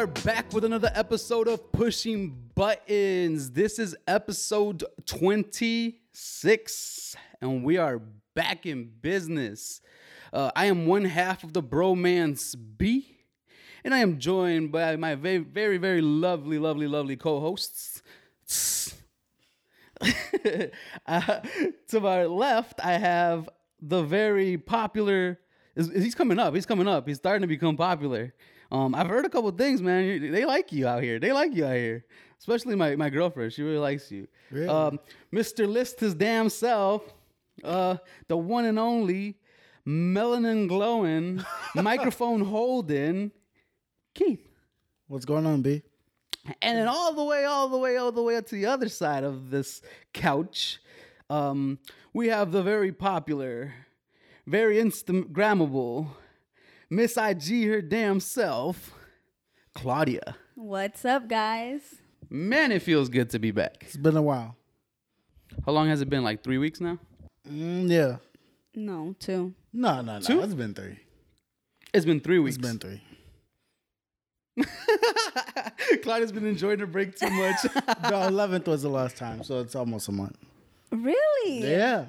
are back with another episode of Pushing Buttons. This is episode 26, and we are back in business. Uh, I am one half of the Bromance B, and I am joined by my very, very, very lovely, lovely, lovely co hosts. uh, to my left, I have the very popular. He's coming up. He's coming up. He's starting to become popular. Um, I've heard a couple things, man. They like you out here. They like you out here, especially my, my girlfriend. She really likes you. Really? Um, Mr. List his damn self, uh, the one and only melanin glowing, microphone holding, Keith. What's going on, B? And then all the way, all the way, all the way up to the other side of this couch, um, we have the very popular, very Instagrammable Miss IG her damn self, Claudia. What's up, guys? Man, it feels good to be back. It's been a while. How long has it been? Like three weeks now? Mm, yeah. No, two. No, no, no. Two? It's been three. It's been three weeks. It's been three. Claudia's been enjoying her break too much. The eleventh was the last time, so it's almost a month. Really? Yeah.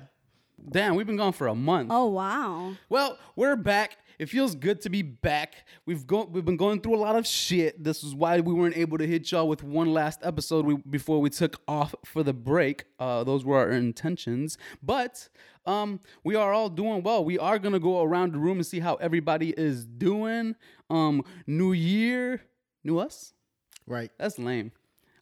Damn, we've been gone for a month. Oh, wow. Well, we're back. It feels good to be back. We've go- we've been going through a lot of shit. This is why we weren't able to hit y'all with one last episode we, before we took off for the break. Uh, those were our intentions. But um, we are all doing well. We are gonna go around the room and see how everybody is doing. Um, new year, new us. Right. That's lame.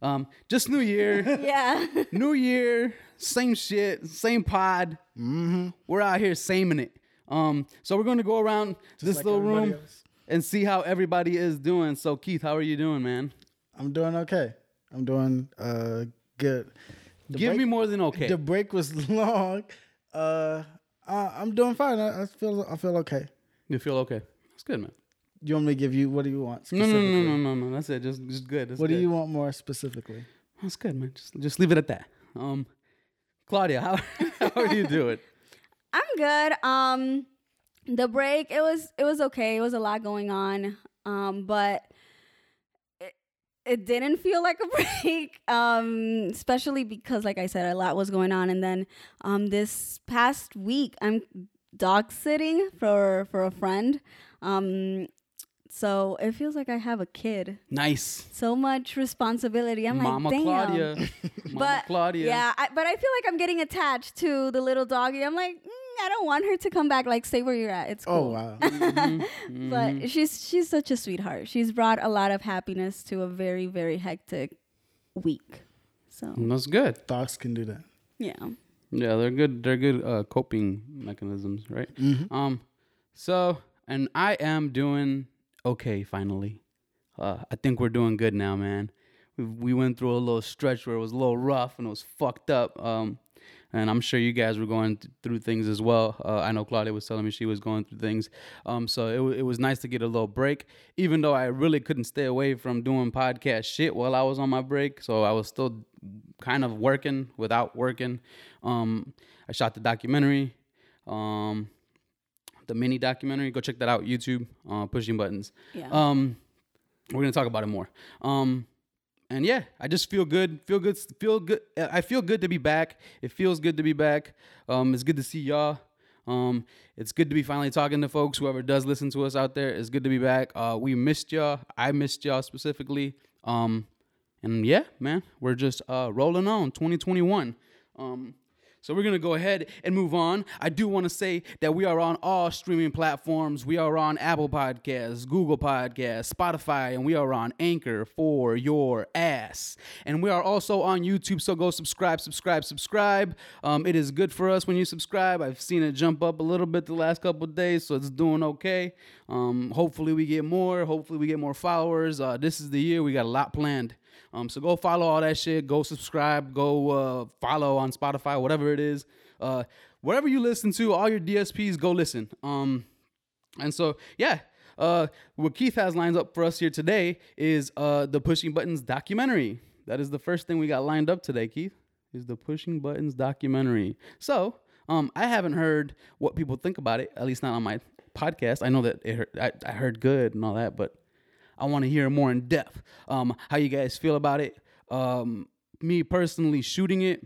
Um, just new year. Yeah. New year, same shit, same pod. Mm-hmm. We're out here saming it. Um, so we're gonna go around this like little room else. and see how everybody is doing. So Keith, how are you doing, man? I'm doing okay. I'm doing uh good. The Give break- me more than okay. The break was long. Uh, uh I'm doing fine. I, I feel I feel okay. you feel okay? That's good, man. You want me to give you what do you want? No, no, no, no, no, no. That's it. Just, just good. That's What good. do you want more specifically? That's good, man. Just, just leave it at that. Um, Claudia, how, how are you doing? I'm good. Um the break, it was it was okay. It was a lot going on. Um, but it, it didn't feel like a break. Um, especially because like I said, a lot was going on. And then um this past week I'm dog sitting for for a friend. Um so it feels like I have a kid. Nice, So much responsibility. I'm Mama like, damn. Claudia. Mama but Claudia. yeah, I, but I feel like I'm getting attached to the little doggy. I'm like, mm, I don't want her to come back. Like, stay where you're at. It's cool. Oh wow. Mm-hmm. But she's she's such a sweetheart. She's brought a lot of happiness to a very very hectic week. So That's good. Dogs can do that. yeah, Yeah, they're good. They're good uh, coping mechanisms, right? Um, so and I am doing okay. Finally, uh, I think we're doing good now, man. We we went through a little stretch where it was a little rough and it was fucked up. Um, and I'm sure you guys were going th- through things as well. Uh, I know Claudia was telling me she was going through things. Um, so it, wa- it was nice to get a little break, even though I really couldn't stay away from doing podcast shit while I was on my break. So I was still kind of working without working. Um, I shot the documentary, um, the mini documentary. Go check that out, YouTube, uh, Pushing Buttons. yeah. Um, we're gonna talk about it more. Um, and yeah, I just feel good. Feel good. Feel good. I feel good to be back. It feels good to be back. Um, it's good to see y'all. Um, it's good to be finally talking to folks. Whoever does listen to us out there, it's good to be back. Uh, we missed y'all. I missed y'all specifically. Um, and yeah, man, we're just uh rolling on 2021. Um, so we're gonna go ahead and move on. I do want to say that we are on all streaming platforms. We are on Apple Podcasts, Google Podcasts, Spotify, and we are on Anchor for your ass. And we are also on YouTube. So go subscribe, subscribe, subscribe. Um, it is good for us when you subscribe. I've seen it jump up a little bit the last couple days, so it's doing okay. Um, hopefully we get more. Hopefully we get more followers. Uh, this is the year. We got a lot planned. Um, so go follow all that shit. Go subscribe. Go uh, follow on Spotify, whatever it is. Uh, whatever you listen to, all your DSPs, go listen. Um, and so yeah, uh, what Keith has lined up for us here today is uh, the Pushing Buttons documentary. That is the first thing we got lined up today, Keith. Is the Pushing Buttons documentary. So um, I haven't heard what people think about it, at least not on my podcast. I know that it I, I heard good and all that, but I want to hear more in depth. Um, how you guys feel about it? Um, me personally shooting it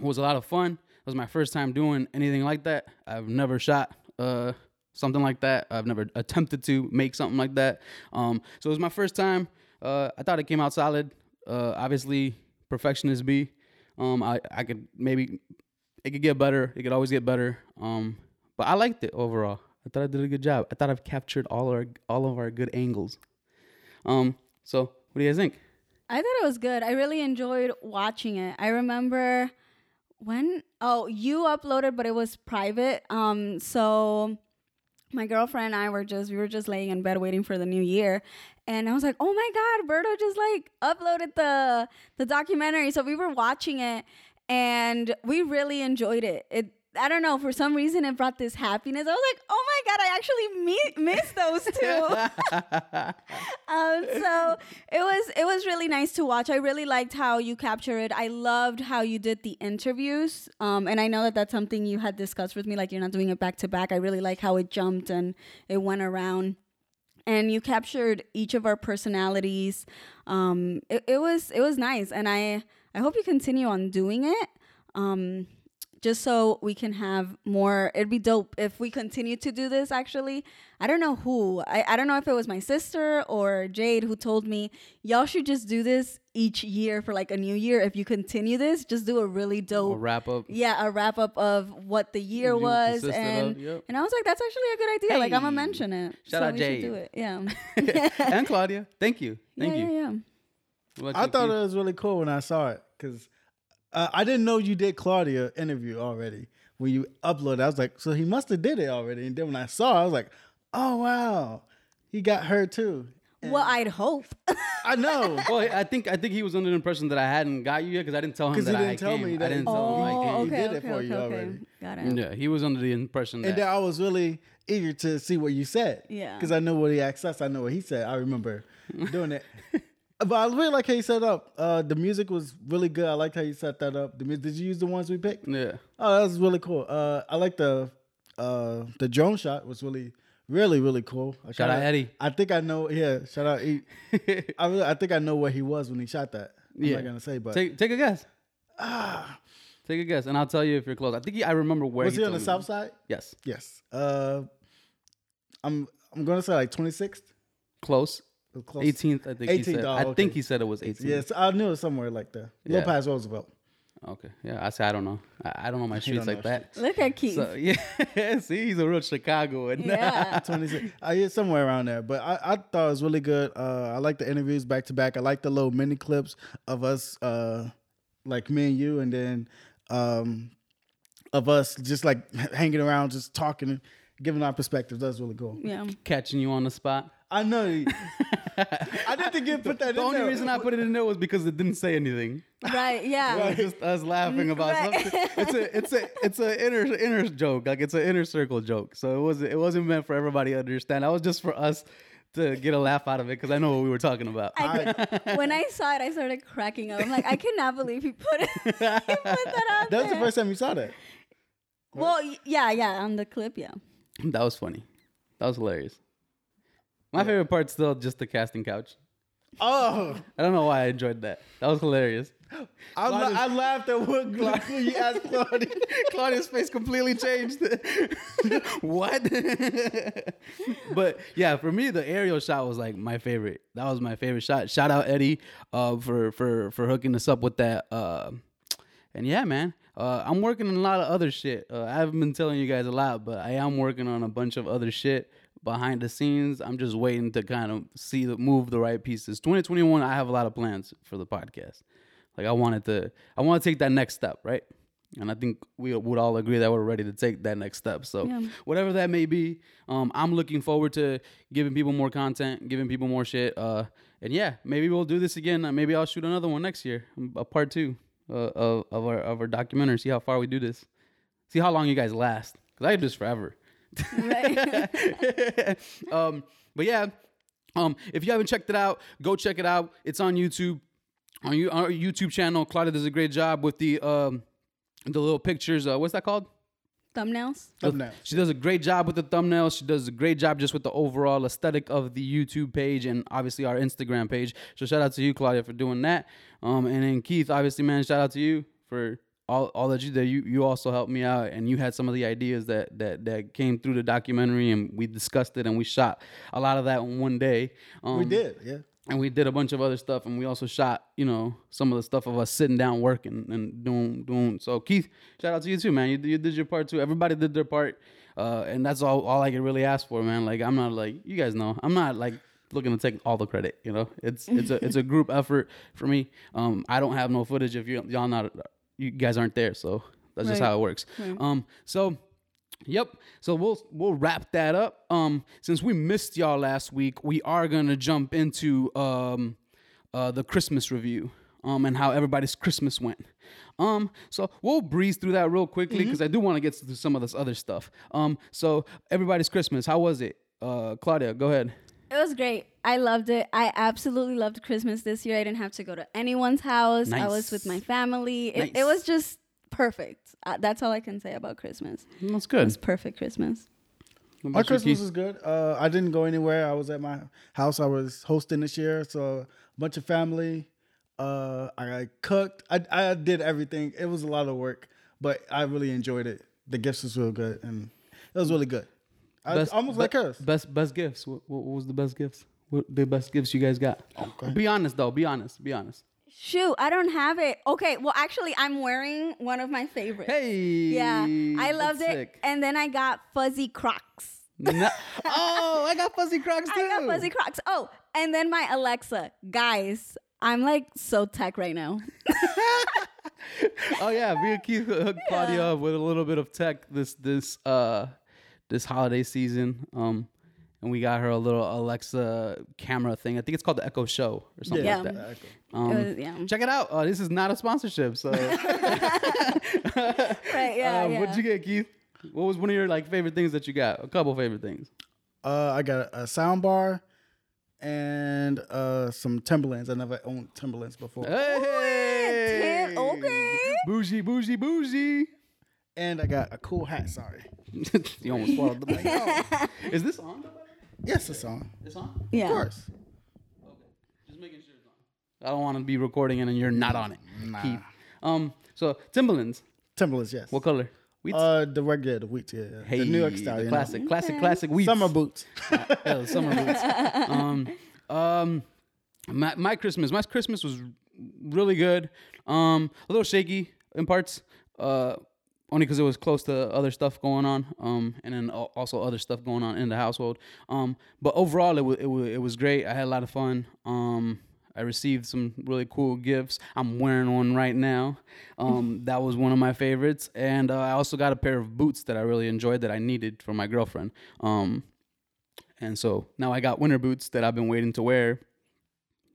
was a lot of fun. It was my first time doing anything like that. I've never shot uh, something like that. I've never attempted to make something like that. Um, so it was my first time. Uh, I thought it came out solid. Uh, obviously, perfectionist be. Um, I I could maybe it could get better. It could always get better. Um, but I liked it overall. I thought I did a good job. I thought I've captured all our all of our good angles. Um, so what do you guys think? I thought it was good. I really enjoyed watching it. I remember when oh you uploaded, but it was private. Um, so my girlfriend and I were just we were just laying in bed waiting for the new year, and I was like, oh my god, Berto just like uploaded the the documentary. So we were watching it, and we really enjoyed it. It I don't know for some reason it brought this happiness. I was like, oh my god, I actually me- missed those two. um, so it was it was really nice to watch. I really liked how you captured it. I loved how you did the interviews. Um, and I know that that's something you had discussed with me. Like you're not doing it back to back. I really like how it jumped and it went around and you captured each of our personalities. Um, it, it was it was nice, and I I hope you continue on doing it. Um, just so we can have more it'd be dope if we continue to do this actually i don't know who i, I don't know if it was my sister or jade who told me y'all should just do this each year for like a new year if you continue this just do a really dope A wrap up. yeah a wrap up of what the year You was and yep. and i was like that's actually a good idea like i'm gonna mention it Shout so out we Jade. should do it yeah and Claudia, thank you, thank yeah, you. yeah, yeah. I thought Keith? it was really cool when I saw it because uh, I didn't know you did Claudia interview already when you uploaded. I was like, so he must have did it already. And then when I saw, it, I was like, oh wow, he got her too. well i'd hope I know. Well, I think I think he was under the impression that I hadn't got you yet because I didn't tell him that he I didn't tell came. me that- I didn't tell oh him I came. He okay did it for okay you okay already. got it Yeah, he was under the impression that And then I was really eager to see what you said. Yeah. Because I know what he asked us. I know what he said. I remember doing it. But I really like how you set it up. Uh, the music was really good. I liked how you set that up. The mu- did you use the ones we picked? yeah. Oh, that was really cool. Uh, I like the uh, the drone shot was really really really cool. I Shout out Eddie. I think I know. Yeah, shout out. E. I really, I think I know where he was when he shot that. I'm Yeah. not gonna say, but Take take a guess. Ah. Take a guess, and I'll tell you if you're close. I think he, I remember where. was he on told the me. south side? Yes, Yes. Uh, I'm I'm gonna say like 26th. close. Close. 18th, I think he said. oh, I think he said it was 18th. Yes, I knew it was somewhere like that. Yeah. Low Pass Roosevelt. Okay. Yeah, I say I don't know. I, I don't know my streets like know that. look at keith So yeah, see, he's a real Chicagoan. yeah 26. I hear somewhere around there, but I, I thought it was really good. Uh, I like the interviews back to back. I like the little mini clips of us, uh, like me and you, and then um, of us just like hanging around, just talking, giving our perspectives. That's really cool. yeah Catching you on the spot. I know. I didn't think you put that in there. The in only there. reason I put it in there was because it didn't say anything. right yeah It was just us laughing about Right. something. It's a it's a it's a inner inner joke. Like it's an inner circle joke. So it wasn't it wasn't meant for everybody to understand. That was just for us to get a laugh out of it because I know what we were talking about. I could, when I saw it, I started cracking up. I'm like, I cannot believe he put it. he put that out That was the first time you saw that. Well, yeah, yeah, on the clip, yeah. that was funny. That was hilarious. My favorite part's still just the casting couch. Oh, I don't know why I enjoyed that. That was hilarious. I, la- I laughed at what you asked Claudia. Claudia's face completely changed. what? but yeah, for me, the aerial shot was like my favorite. That was my favorite shot. Shout out Eddie uh, for for for hooking us up with that. Uh, and yeah, man, uh, I'm working on a lot of other shit. Uh, I haven't been telling you guys a lot, but I am working on a bunch of other shit behind the scenes. I'm just waiting to kind of see the move the right pieces. 2021, I have a lot of plans for the podcast. Like I wanted to, I want to take that next step, right? And I think we would all agree that we're ready to take that next step. So Yeah. whatever that may be, um, I'm looking forward to giving people more content, giving people more shit. Uh, and yeah, maybe we'll do this again. Maybe I'll shoot another one next year, a part two uh, of, of our of our documentary. See how far we do this. See how long you guys last. Cause I do this forever. Right. um, but yeah, um, if you haven't checked it out, go check it out. It's on YouTube. On you, our YouTube channel, Claudia does a great job with the um, the little pictures. Uh, what's that called? thumbnails. Thumbnails. She does a great job with the thumbnails. She does a great job just with the overall aesthetic of the YouTube page and obviously our Instagram page. So shout out to you, Claudia, for doing that. Um, and then Keith, obviously, man, shout out to you for all, all that you did. You you also helped me out, and you had some of the ideas that that that came through the documentary, and we discussed it, and we shot a lot of that in one day. Um, we did, yeah. and we did a bunch of other stuff and we also shot you know some of the stuff of us sitting down working and doing doing so keith shout out to you too man you, you did your part too everybody did their part uh, and that's all, all i can really ask for man like i'm not like you guys know i'm not like looking to take all the credit you know it's it's a it's a group effort for me um i don't have no footage if you y'all not you guys aren't there so that's just how it works um so Yep. So we'll we'll wrap that up. Um, since we missed y'all last week, we are gonna jump into um, uh, the Christmas review. Um, and how everybody's Christmas went. Um, so we'll breeze through that real quickly because I do want to get to some of this other stuff. Um, so everybody's Christmas, how was it? Uh, Claudia, go ahead. It was great. I loved it. I absolutely loved Christmas this year. I didn't have to go to anyone's house. I was with my Nice. family. It, it was just perfect. Uh, that's all I can say about Christmas. That's It good. was perfect Christmas. My Christmas Keith? was good. Uh, I didn't go anywhere. I was at my house. I was hosting this year, so a bunch of family. Uh, I cooked. I I did everything. It was a lot of work, but I really enjoyed it. The gifts was real good, and it was really good. I, Best- almost be- like us. Best best gifts. What, what was the best gifts? What the best gifts you guys got? Be honest though. Be honest. Be honest. Shoot, I don't have it. Okay, well, actually, I'm wearing one of my favorites. Hey. Yeah, I loved it. sick. And then I got fuzzy Crocs. No- oh, I got fuzzy Crocs too. I got fuzzy Crocs. Oh, and then my Alexa. Guys, I'm like so tech right now. oh yeah, me and Keith hooked Claudia up with a little bit of tech this this uh this holiday season. Um, and we got her a little Alexa camera thing. I think it's called the Echo Show or something Yeah. like that. Okay. Um, it was, yeah. check it out. Uh, this is not a sponsorship. So, Right, yeah, uh, yeah. what'd you get, Keith? What was one of your like favorite things that you got? A couple favorite things. Uh, I got a sound bar and uh, some Timberlands. I never owned Timberlands before. Hey, Tim- okay. bougie, bougie, bougie. And I got a cool hat. Sorry. you almost swallowed the mic. Is this on? Yes, it's on. It's on. Yeah. Of course. Okay, just making sure it's on. I don't want to be recording it and you're not on it. Nah. Keith. Um. So Timberlands. Timberlands, yes. What color? Wheat. Uh, the regular, the wheat, yeah. yeah. hey, the New York style, the you know. classic, classic, classic wheat. Summer boots. yeah, summer boots. Um. Um. My, my Christmas. My Christmas was really good. Um. A little shaky in parts. Uh. Only because it was close to other stuff going on, um, and then also other stuff going on in the household. Um, but overall, it was it was it was great. I had a lot of fun. Um, I received some really cool gifts. I'm wearing one right now. Um, that was one of my favorites, and uh, I also got a pair of boots that I really enjoyed that I needed for my girlfriend. Um, and so now I got winter boots that I've been waiting to wear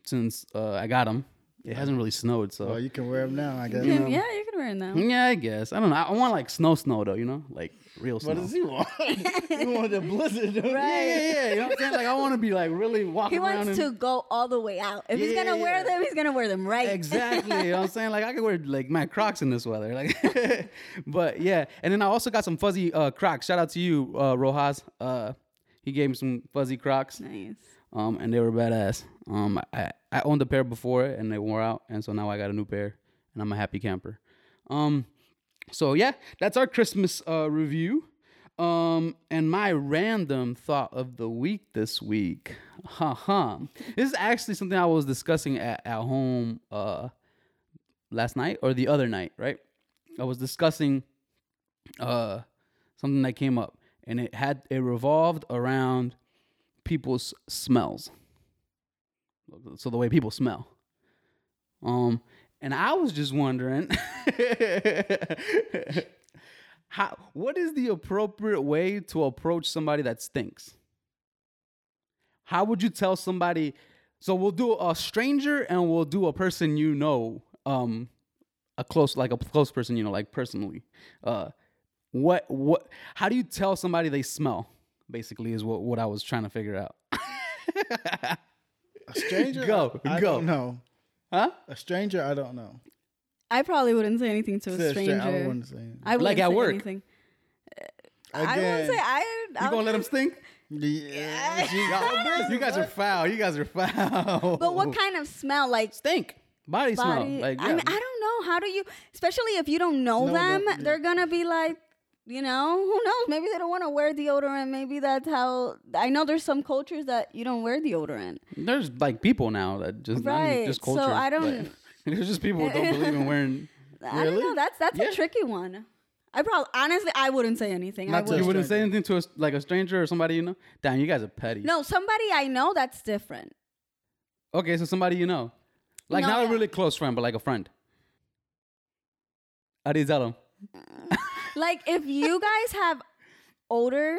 since uh, I got them. It hasn't really snowed, so Well, you can wear them now, I guess. Yeah, yeah, you can wear them now. yeah, I guess. I don't know. I want like snow, snow though. You know, like real snow. What does he want? he want the blizzard. don't yeah, yeah, yeah. You know what I'm saying? Like I want to be like really walking He around. wants in- to go all the way out. If he's gonna wear yeah. them, he's gonna wear them right. Exactly. you know what I'm saying? Like I could wear like my Crocs in this weather. Like but yeah. And then I also got some fuzzy uh Crocs. Shout out to you, uh Rojas. Uh he gave me some fuzzy Crocs. Nice. Um and they were badass. Um I, I owned a pair before and they wore out and so now I got a new pair and I'm a happy camper. Um so yeah, that's our Christmas uh review. Um, and my random thought of the week this week, ha ha. This is actually something I was discussing at, at home uh last night or the other night, right? I was discussing uh something that came up and it had it revolved around people's smells. So the way people smell. Um and I was just wondering how what is the appropriate way to approach somebody that stinks? How would you tell somebody so we'll do a stranger and we'll do a person you know um a close like a close person you know like personally. Uh what what how do you tell somebody they smell? Basically is what what I was trying to figure out. A stranger? Go, I go. don't huh? A stranger? I don't know. I probably wouldn't say anything to a Say a stranger. I wouldn't say. anything. I wouldn't Like at say work. Anything. I wouldn't say I. You gonna let him stink? Yeah. Y'all- you guys are foul. You guys are foul. But what kind of smell? Like stink? Body, smell. body. Like, I mean, I don't know. How do you? Especially if you don't know No, them, no, yeah. they're gonna be like. You know, who knows? Maybe they don't want to wear deodorant. Maybe that's how. I know there's some cultures that you don't wear deodorant. There's like people now that just Right, just so. I don't- there's just people who don't believe in wearing. I don't Really? know. That's that's Yeah. a tricky one. I probably honestly I wouldn't say anything. I Not to- would. You wouldn't say anything to a, like a stranger or somebody you know. Damn, you guys are petty. No, somebody I know that's different. Okay, so somebody you know, like No, not a really close friend, but like a friend. How do you tell them? Like if you guys have odor,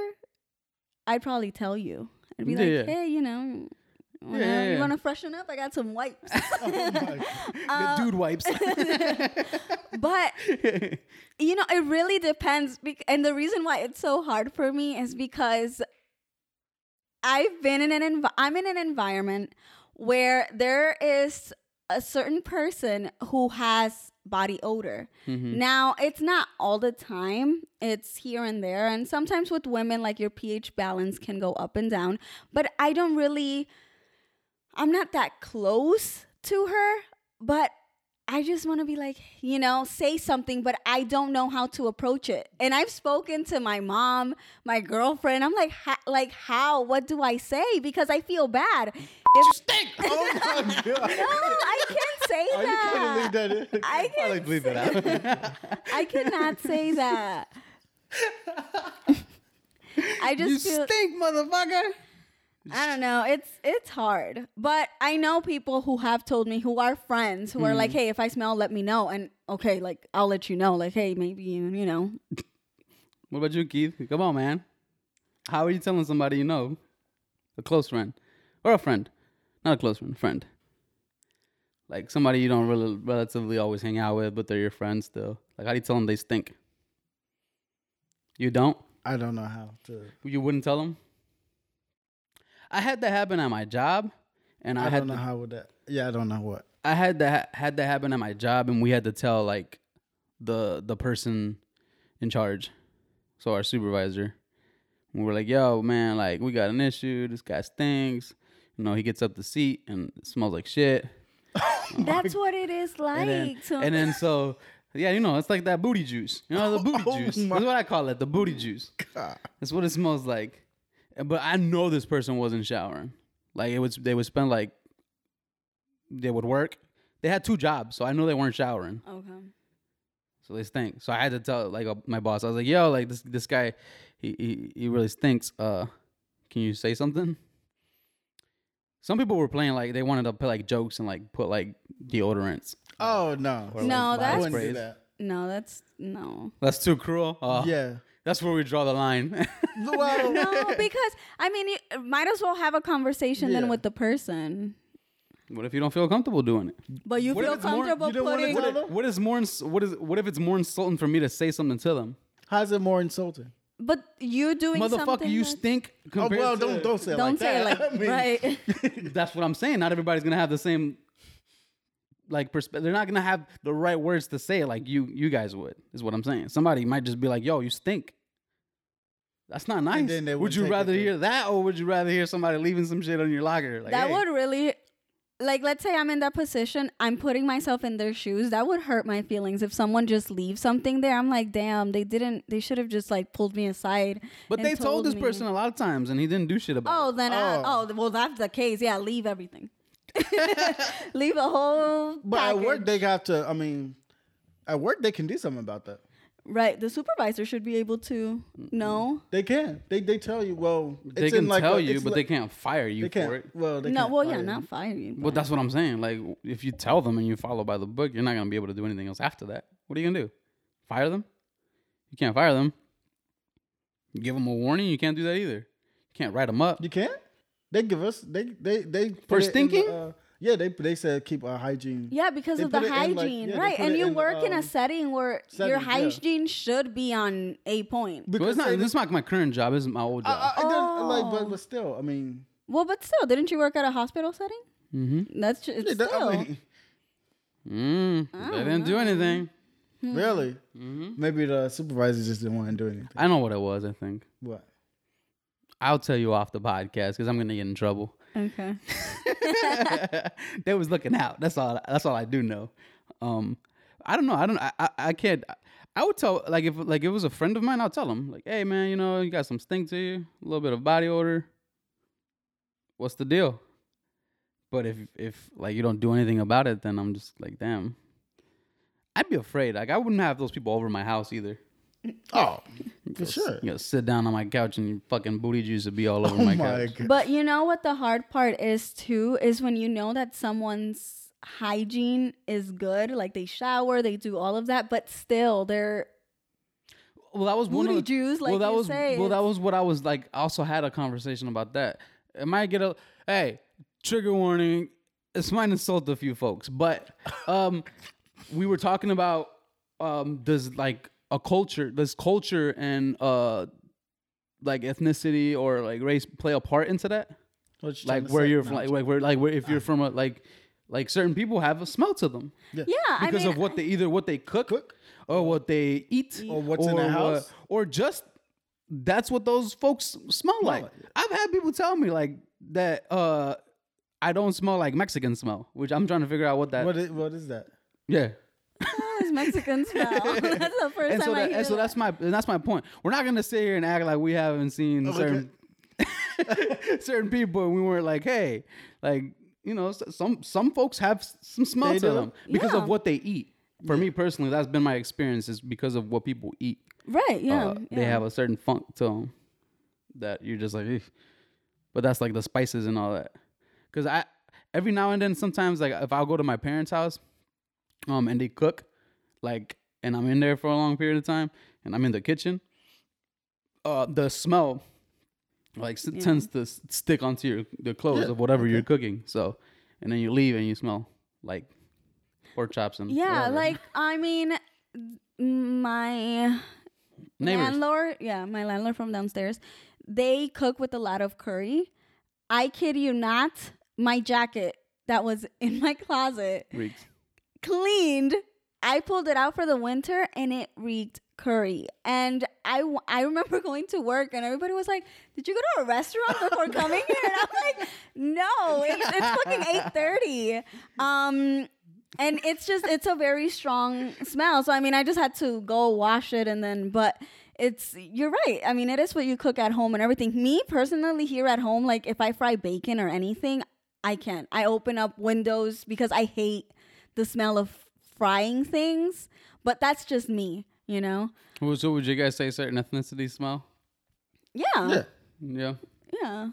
I'd probably tell you. I'd be Yeah, like, yeah. hey, you know, wanna, yeah, you yeah. want to freshen up? I got some wipes. Oh the dude uh, wipes. but you know, it really depends. bec- And the reason why it's so hard for me is because I've been in an env- I'm in an environment where there is a certain person who has body odor. Mm-hmm. Now, it's not all the time. It's here and there and sometimes with women like your pH balance can go up and down, but I don't really I'm not that close to her, but I just want to be like, you know, say something, but I don't know how to approach it. And I've spoken to my mom, my girlfriend. I'm like, like how? What do I say? Because I feel bad. If, stink. Oh my god. no, I can't say Are you that. gonna leave that in? I can't. like bleep it out. I cannot say that. I just you feel stink, motherfucker. I don't know. It's it's hard, but I know people who have told me who are friends who are like, hmm. "Hey, if I smell, let me know." And okay, like I'll let you know. Like, hey, maybe you you know. What about you, Keith? Come on, man. How are you telling somebody you know, a close friend, or a friend, not a close friend, friend, like somebody you don't really relatively always hang out with, but they're your friends still. Like, how do you tell them they stink? You don't. I don't know how to. You wouldn't tell them. I had that happen at my job, and I, I, had don't know how would that. Yeah, I don't know what. I had that had that happen at my job, and we had to tell like the the person in charge, so our supervisor. We were like, "Yo, man, like we got an issue. This guy stinks. Know, he gets up the seat and it smells like shit." That's what it is like. And then, to- and then so yeah, you know, it's like that booty juice. You know, the booty Oh juice. my- That's what I call it, the booty juice. God. That's what it smells like. But I know this person wasn't showering. Like it was, they would spend like, they would work. They had two jobs, so I know they weren't showering. okay. So they stink. So I had to tell like uh, my boss. I was like, "Yo, like this this guy, he he, he really stinks. Uh, can you say something?" Some people were playing like they wanted to put like jokes and like put like deodorants. Oh no. Or, No, like, that's- I wouldn't do sprays. that. No, that's no. That's too cruel. Uh, Yeah. that's where we draw the line. Well, No, because I mean, you might as well have a conversation Yeah. then with the person. what if you don't feel comfortable doing it? But you What feel it's more- comfortable you don't putting. tell them? What is more? Ins- what is? What if it's more insulting for me to say something to them? how's it more insulting? But you're doing Motherfucker, something. you that's- stink. Oh compared well, to- don't don't say it Don't like say that. like I mean, right. That's what I'm saying. Not everybody's gonna have the same. Like perspe- they're not gonna have the right words to say it like you you guys would. Is what I'm saying. Somebody might just be like, "Yo, you stink." That's not nice. then they would would you take it rather to- hear that, or would you rather hear somebody leaving some shit on your locker? Like, that hey, would really like let's say i'm in that position i'm putting myself in their shoes that would hurt my feelings if someone just leaves something there i'm like damn they didn't they should have just like pulled me aside But they told this me. person a lot of times, and he didn't do shit about it. oh it. then I, Oh. oh well that's the case yeah leave everything leave a whole But at work, they got to. I mean, at work they can do something about that. Right the supervisor should be able to know They can. They they tell you. Well, They can in like tell a- you, it's but like- they can't fire you They for can't. it. Well, they no can't well fire yeah you. not fire you But that's what I'm saying. Like, if you tell them and you follow by the book, you're not gonna be able to do anything else after that. What are you gonna do? Fire them? You can't fire them. You give them a warning. You can't do that either. You can't write them up. You can't. They give us. They they they For it in the, stinking? uh, yeah, they they said keep our hygiene. Yeah, because They of the put it in, like- hygiene, yeah, right? And you in, work in a um, setting where your settings, yeah. hygiene should be on a point. Well, it's not. they- This is not my current job. This is my old job. I- I don't- like, Oh. but but still, I mean, Well, but still, didn't you work at a hospital setting? mm-hmm. That's just yeah, that- still. I mean, Mm, they didn't do anything. Really? hmm Maybe the supervisor just didn't want to do anything. I know what it was. I think What? I'll tell you off the podcast because I'm gonna get in trouble. Okay. they was looking out. That's all. That's all I do know. Um, I don't know. I don't. I. I, I can't. I would tell like if like if it was a friend of mine, I'll tell him like, hey man, you know you got some stink to you, a little bit of body odor. What's the deal? But if if like you don't do anything about it, then I'm just like, damn. I'd be afraid. Like I wouldn't have those people over my house either. Oh, for Just, sure. You know, sit down on my couch and your fucking booty juice would be all over Oh my, my couch. god. But you know what the hard part is too is when you know that someone's hygiene is good, like they shower, they do all of that, but still they're Well, that was one booty of the, juice, like well, that you was say. well, that was what I was like. I also had a conversation about that. It might get a hey trigger warning. This might insult a few folks, but um, we were talking about um, does like a culture, does culture and uh, like ethnicity or like race play a part into that? You Like where you're from, like, like where like where if you're from a like like certain people have a smell to them yeah, I because mean, of what they either what they cook, Cook? or what they eat Or what's in their what- house? or just that's what those folks smell like. like. I've had people tell me like that uh I don't smell like Mexican smell, which I'm trying to figure out what that What is, what is that? yeah. It's Mexican smell. that's the first And time so, I that, hear and so that. that's my and that's my point. We're not gonna sit here and act like we haven't seen Okay. certain certain people and we weren't like, hey, like you know, some some folks have some smell They to do? them because Yeah. of what they eat. For me personally, that's been my experience is because of what people eat. right, yeah, uh, they have a certain funk to them that you're just like, "Eesh." but that's like the spices and all that. Because I every now and then, sometimes like if I'll go to my parents' house, um, and they cook, like, and I'm in there for a long period of time, and I'm in the kitchen, uh, the smell, like Yeah. tends to stick onto your the clothes Yeah, of whatever you're cooking. So, and then you leave and you smell like pork chops and yeah, whatever. like I mean, my neighbors. landlord, yeah, my landlord from downstairs, they cook with a lot of curry. I kid you not, my jacket that was in my closet reeks. cleaned. I pulled it out for the winter and it reeked curry. And I, I remember going to work and everybody was like, "Did you go to a restaurant before coming here?" And I'm like, "No, it's, it's fucking eight thirty. Um, and it's just it's a very strong smell. So I mean, I just had to go wash it and then, but it's you're right. I mean, it is what you cook at home and everything. Me personally, here at home, like if I fry bacon or anything, I can't. I open up windows because I hate the smell of frying things. But that's just me, you know. Well, So would you guys say certain ethnicity smell? Yeah, Yeah. Yeah. yeah.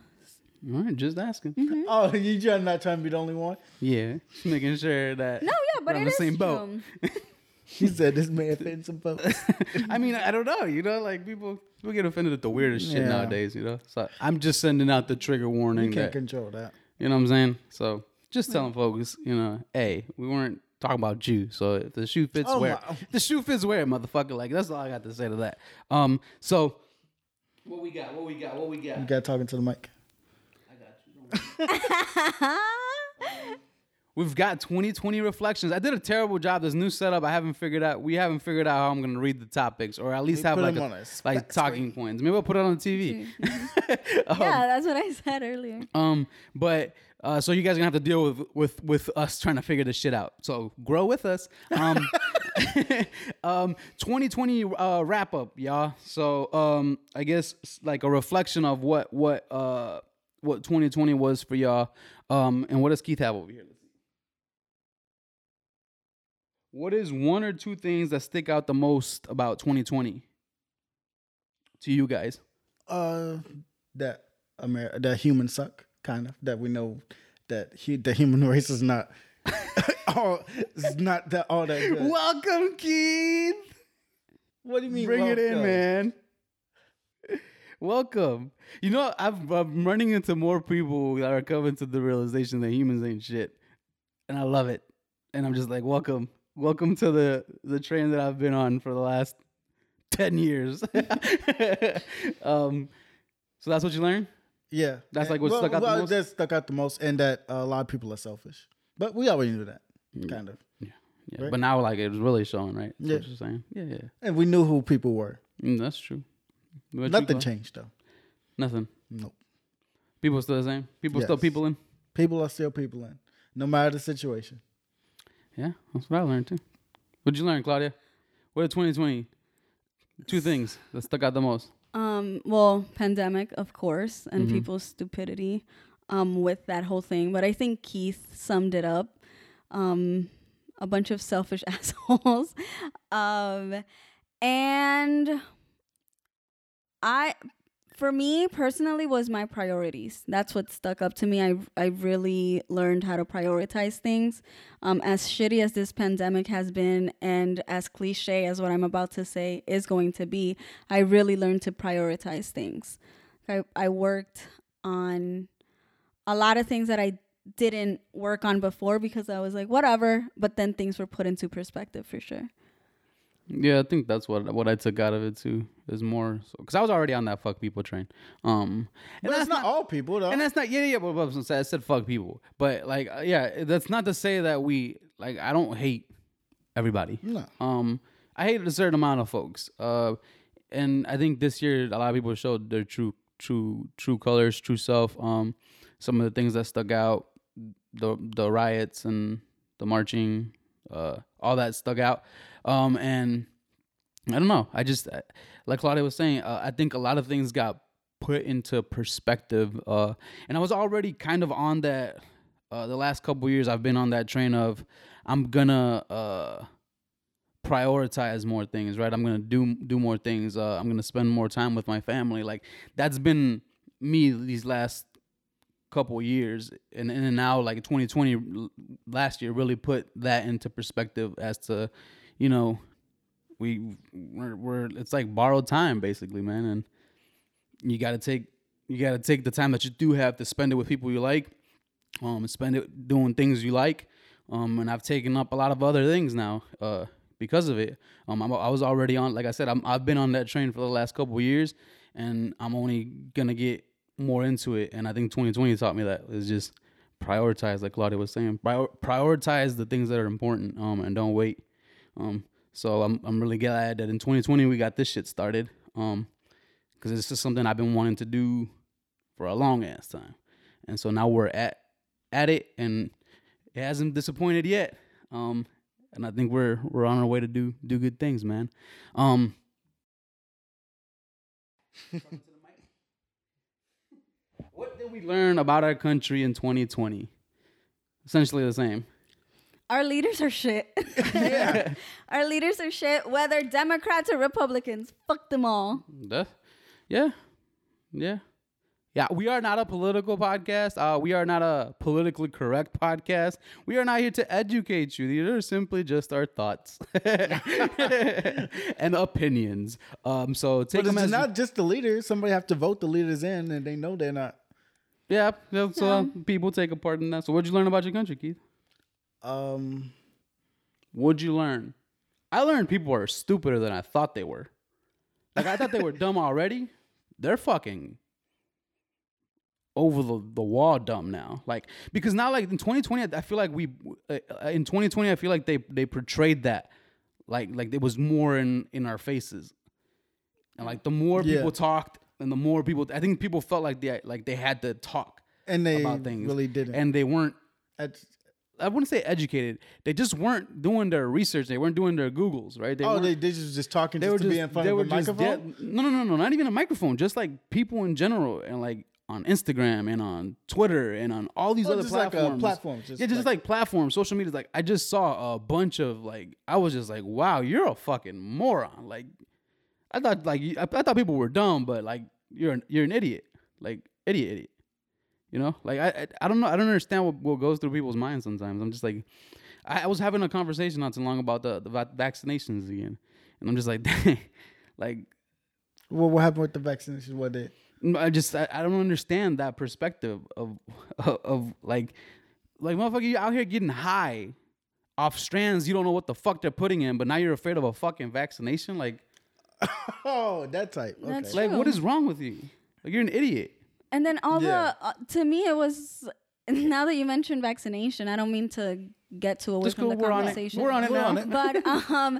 All right, just asking. Mm-hmm. Oh, you trying not trying to be the only one? Yeah, just making sure that. No, yeah, but we're on the same boat. true. He said this man fitting some folks. I mean, I don't know. You know, like people people get offended at the weirdest shit Yeah. nowadays. You know, so I'm just sending out the trigger warning You can't that control that. you know what I'm saying. So just telling folks, you know, hey, we weren't talking about you. So if the shoe fits, Oh wear. my- it. The shoe fits, wear, it, motherfucker. Like that's all I got to say to that. Um, so what we got? What we got? What we got? You got talking to the mic. We've got 2020 reflections. I did a terrible job. This new setup, I haven't figured out. We haven't figured out how I'm gonna read the topics, or at least We have like a, a like spec talking points. Maybe we'll put it on the TV. yeah, that's what I said earlier. Um, but uh, so you guys are gonna have to deal with with with us trying to figure this shit out. So grow with us. Um, um, 2020 uh, wrap up, y'all. So um, I guess like a reflection of what what uh what 2020 was for y'all. Um, and what does Keith have over here? What is one or two things that stick out the most about 2020 to you guys? Uh, that Amer- that humans suck, kind of. That we know that he, the human race is not all is not that all that good. Welcome, Keith. What do you mean? Bring it in, man. Welcome. You know, I've, I'm running into more people that are coming to the realization that humans ain't shit, and I love it. And I'm just like, welcome, welcome to the the train that I've been on for the last ten years. um, so that's what you learned. Yeah, That's And- like what stuck out the most? That stuck out the most, and that uh, a lot of people are selfish. But we already knew that, kind of. yeah. Right. But now like it was really showing, right? That's Yeah. what you're saying. Yeah, yeah. And we knew who people were. Mm, that's true. Nothing changed though. Nothing. Nope. People still the same. People still people in. People are still people in, no matter the situation. Yeah, that's what I learned too. What'd you learn, Claudia? What did 2020? Two things that stuck out the most. Um, well, pandemic, of course, and Mhm. people's stupidity um, with that whole thing. But I think Keith summed it up. Um, a bunch of selfish assholes. um, and I, for me personally, was my priorities. That's what stuck up to me. I, I really learned how to prioritize things. Um, as shitty as this pandemic has been, and as cliche as what I'm about to say is going to be, I really learned to prioritize things. I, I worked on a lot of things that I didn't work on before because I was like, whatever. But then things were put into perspective for sure. Yeah, I think that's what what I took out of it too. Is more so because I was already on that fuck people train. Um, and But that's it's not, all people though. and that's not yeah yeah. But, but I said fuck people, but like uh, yeah, that's not to say that we like I don't hate everybody. no. Um, I hated a certain amount of folks. Uh, and I think this year a lot of people showed their true, true, true colors, true self. Um, some of the things that stuck out, the the riots and the marching, uh, all that stuck out. Um, and I don't know. I just like Claudia was saying. Uh, I think a lot of things got put into perspective. Uh, and I was already kind of on that. Uh, the last couple years, I've been on that train of I'm gonna uh prioritize more things, right? I'm gonna do do more things. Uh, I'm gonna spend more time with my family. Like that's been me these last couple years, and and now like 2020 last year really put that into perspective as to, you know, we we're, we're it's like borrowed time basically, man, and you got to take you got to take the time that you do have to spend it with people you like, um, spend it doing things you like. Um, and I've taken up a lot of other things now, uh, because of it. Um, I'm, I was already on, like I said, I'm, I've been on that train for the last couple years, and I'm only gonna get more into it. And I think 2020 taught me that is just prioritize, like Claudia was saying, prior, prioritize the things that are important, um, and don't wait. Um, so I'm I'm really glad that in 2020 we got this shit started, um, because it's just something I've been wanting to do for a long ass time, and so now we're at at it, and it hasn't disappointed yet. Um, and I think we're we're on our way to do do good things, man. Um, we learn about our country in 2020? Essentially the same. Our leaders are shit. Yeah. Our leaders are shit, whether Democrats or Republicans. Fuck them all. That, yeah, yeah, yeah. We are not a political podcast. Uh, we are not a politically correct podcast. We are not here to educate you. These are simply just our thoughts and opinions. Um, so take But them it's as not just the leaders. Somebody have to vote the leaders in, and they know they're not. Yeah. yeah, So people take a part in that. So what'd you learn about your country, Keith? Um, What'd you learn? I learned people are stupider than I thought they were. Like I thought they were dumb already. They're fucking over the, the wall dumb now. Like because now like in 2020 I feel like we uh, in 2020 I feel like they they portrayed that like like it was more in in our faces. And like the more Yeah. people talked and the more people I think people felt like they like they had to talk and they about things really didn't. and they weren't That's- I wouldn't say educated. They just weren't doing their research. They weren't doing their Googles, right? They oh, they they just just talking they just were to just be in front they of were a just microphone. dead- no, no, no, no, not even a microphone. Just like people in general, and like on Instagram and on Twitter and on all these Oh, other just like, uh, platforms. platforms, just yeah, just like- like, platforms, social media. Like I just saw a bunch of like I was just like, wow, you're a fucking moron. Like I thought like I, I thought people were dumb, but like you're an, you're an idiot. Like idiot, idiot. You know, like I, I I don't know I don't understand what, what goes through people's minds sometimes. I'm just like I, I was having a conversation not too long about the, the va- vaccinations again, and I'm just like, dang, like Well, what happened with the vaccinations? What did? Mm, I just I, I don't understand that perspective of, of of like like motherfucker you out here getting high off strands you don't know what the fuck they're putting in, but now you're afraid of a fucking vaccination. Like Oh, that type. Okay. That's like what True. is wrong with you? Like you're an idiot. And then all Yeah. the uh, to me it was now that you mentioned vaccination, I don't mean to get too away Just from cool. the We're on it. conversation. We're on it We're now. on it. but um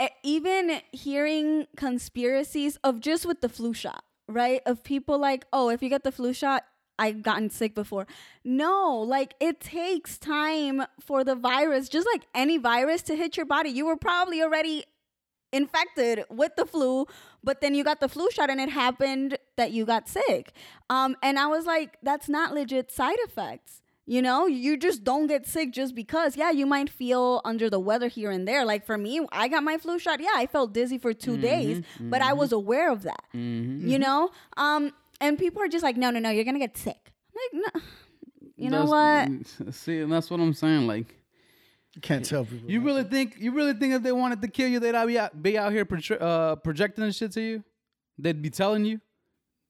e- even hearing conspiracies of just with the flu shot right of people like oh if you get the flu shot i've gotten sick before no like it takes time for the virus just like any virus to hit your body you were probably already infected with the flu but then you got the flu shot and it happened that you got sick. Um and i was like that's not legit side effects. You know you just don't get sick just because. Yeah you might feel under the weather here and there. Like for me i got my flu shot. Yeah i felt dizzy for 2 days but i was aware of that you know? Um and people are just like no no no you're gonna get sick. I'm like no you know what? See, and that's what I'm saying. Like, You can't tell people. you really think you really think if they wanted to kill you, they'd be out, be out here uh, projecting shit to you? They'd be telling you?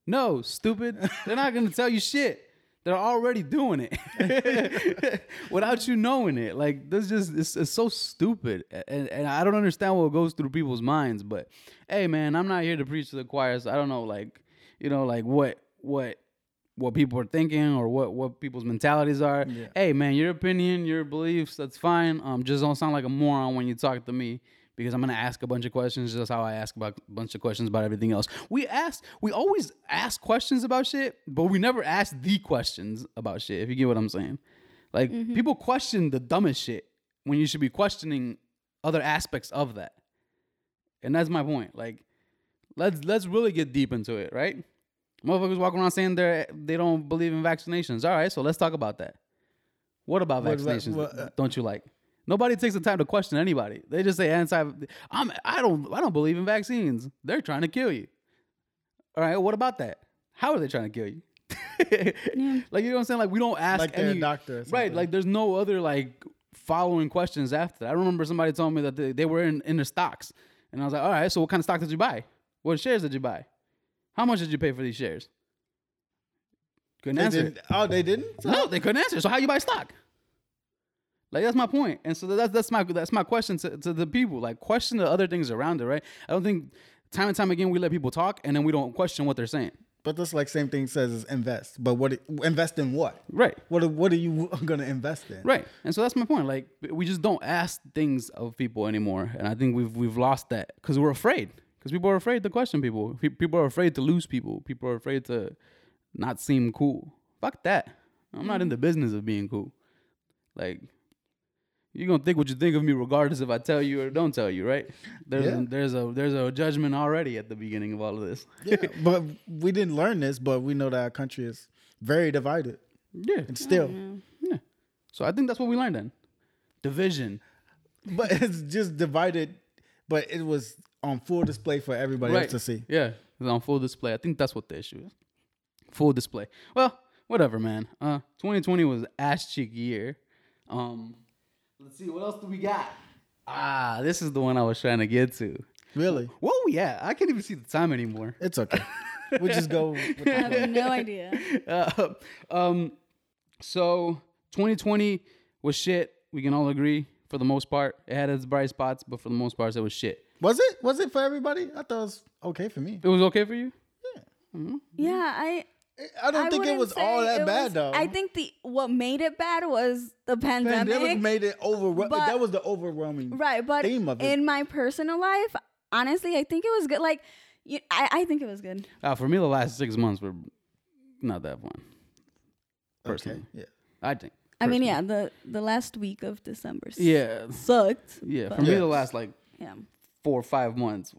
No, stupid. They're not gonna tell you shit. They're already doing it without you knowing it. Like this, just it's, it's so stupid, and and I don't understand what goes through people's minds. But hey, man, I'm not here to preach to the choir. So I don't know, like you know, like what what what people are thinking or what what people's mentalities are. Yeah. Hey man, your opinion, your beliefs, that's fine. Um, just don't sound like a moron when you talk to me because I'm gonna ask a bunch of questions, just how I ask about a bunch of questions about everything else. We ask, we always ask questions about shit, but we never ask the questions about shit. If you get what I'm saying, like people question the dumbest shit when you should be questioning other aspects of that. And that's my point. Like, let's let's really get deep into it, right? Motherfuckers walking around saying they they don't believe in vaccinations. All right, so let's talk about that. What about What vaccinations? what, uh, don't you like? Nobody takes the time to question anybody. They just say anti. I'm. I don't. I don't believe in vaccines. They're trying to kill you. All right. What about that? How are they trying to kill you? Like you know what I'm saying? Like we don't ask Like any doctor Right. Like there's no other like following questions after. that. I remember somebody told me that they, they were in in the stocks, and I was like, all right. So what kind of stock did you buy? What shares did you buy? How much did you pay for these shares? Couldn't They answer. didn't, oh, they didn't. No, they couldn't answer. So how you buy stock? Like that's my point. And so that's that's my that's my question to, to the people. Like question the other things around it, right? I don't think time and time again we let people talk and then we don't question what they're saying. But that's like same thing says is invest. But what invest in what? Right. What are- what are you gonna invest in? Right. And so that's my point. Like we just don't ask things of people anymore. And I think we've we've lost that because we're afraid. Because people are afraid to question people. People are afraid to lose people. People are afraid to not seem cool. Fuck that. I'm not in the mm. business of being cool. Like you're gonna think what you think of me regardless if I tell you or don't tell you, right? There's Yeah. a, there's a there's a judgment already at the beginning of all of this. Yeah, but we didn't learn this, but we know that our country is very divided. Yeah. And still, oh, Yeah. So I think that's what we learned then. Division. but it's just divided. But it was on full display for everybody else to see. Yeah, it's on full display. I think that's what the issue is. Full display. Well, whatever, man. Uh, 2020 was ass cheek year. Um, let's see what else do we got. Ah, this is the one I was trying to get to. Really, Whoa, yeah, I can't even see the time anymore. it's okay. we just go. With i have no idea Uh, um, so 2020 was shit. We can all agree for the most part. It had its bright spots, but for the most part, it was shit. Was it? Was it for everybody? I thought it was okay for me. It was okay for you. yeah Yeah, i I don't think it was all that bad was- though. I think the what made it bad was the pandemic. pandemic made it overwhelming. That was the overwhelming. right, but theme of it. in my personal life, honestly, I think it was good. Like, you, I, I think it was good. Uh, for me, the last six months were not that fun. Okay. Personally, Yeah. I think. I mean, yeah, the the last week of December. Yeah, sucked. yeah. For but- me, the last like Yeah, four or five months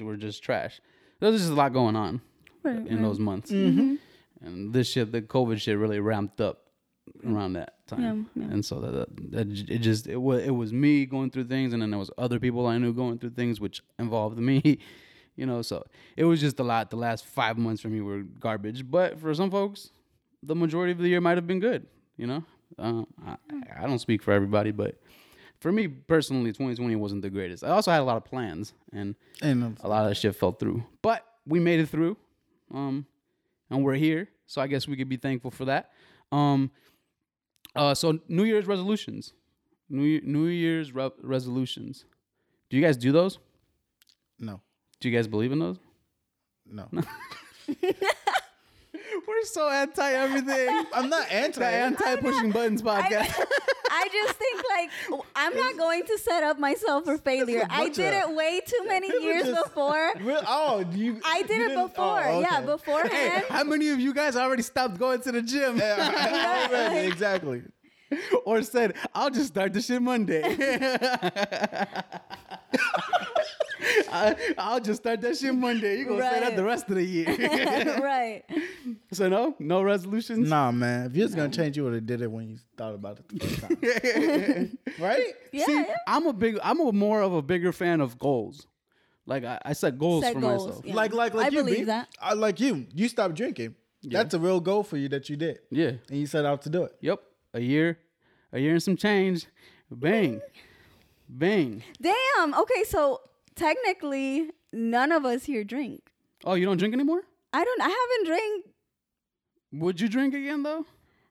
were just trash. There was just a lot going on Right, in right. those months, Mm-hmm. and this shit, the COVID shit, really ramped up around that time. Yeah, yeah. And so that, that, that it just it was it was me going through things, and then there was other people I knew going through things, which involved me. You know, so it was just a lot. The last five months for me were garbage, but for some folks, the majority of the year might have been good. You know, um, I, I don't speak for everybody, but for me personally, 2020 wasn't the greatest. I also had a lot of plans, and And a lot of that shit fell through. But we made it through, um, and we're here. So I guess we could be thankful for that. Um, uh, so New Year's resolutions, New New Year's re- resolutions. Do you guys do those? no, Do you guys believe in those? No. no. We're so anti everything. I'm not anti. the anti pushing buttons podcast. I just think like, I'm not going to set up myself for failure. I did of- it way too many years just- before. Real- oh, you. I you did it oh, before. oh, Yeah, okay. beforehand. How many of you guys already stopped going to the gym Yeah, already, exactly. or said, "I'll just start the shit Monday"? I, I'll just start that shit Monday. You gonna say that the rest of the year? right. so no, no resolutions. Nah, man. If you're was gonna change, you would have did it when you thought about it the first time, right? Yeah. See, yeah. I'm a big, I'm a more of a bigger fan of goals. Like I, I set goals Set for goals, myself. yeah. Like, like, like I you, believe B. that. I like you. You stopped drinking. That's a real goal for you that you did, Yeah. and you set out to do it. Yep. A year, a year and some change. Bang, bang. Damn. Okay, so technically, none of us here drink. Oh, you don't drink anymore? I don't. I haven't drank. Would you drink again though?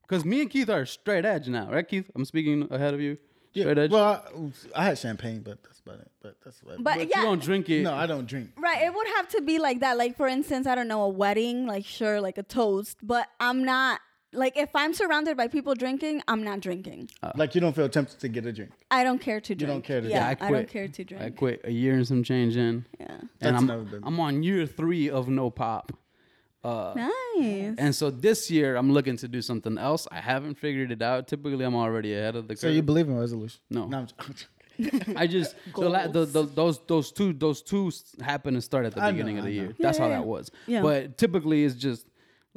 Because me and Keith are straight edge now, right, Keith? I'm speaking ahead of you. Straight edge. Well, I, I had champagne, but that's about it. But that's about it. But, but yeah, you don't drink it. no, I don't drink. right. It would have to be like that. Like for instance, I don't know, a wedding. Like sure, like a toast. But I'm not. Like if I'm surrounded by people drinking, I'm not drinking. Like you don't feel tempted to get a drink. I don't care to drink. You don't care to yeah, drink. I I, quit. don't care to drink. I quit a year and some change in, Yeah. and That's I'm another big- I'm on year three of no pop. Uh, Nice. and so this year I'm looking to do something else. I haven't figured it out. Typically, I'm already ahead of the curve. So you believe in resolution? No. I'm- I just the, la- the, the those those two those two s- happen to start at the I know, beginning of the know. year. That's Yeah, how yeah, that was. Yeah. But typically it's just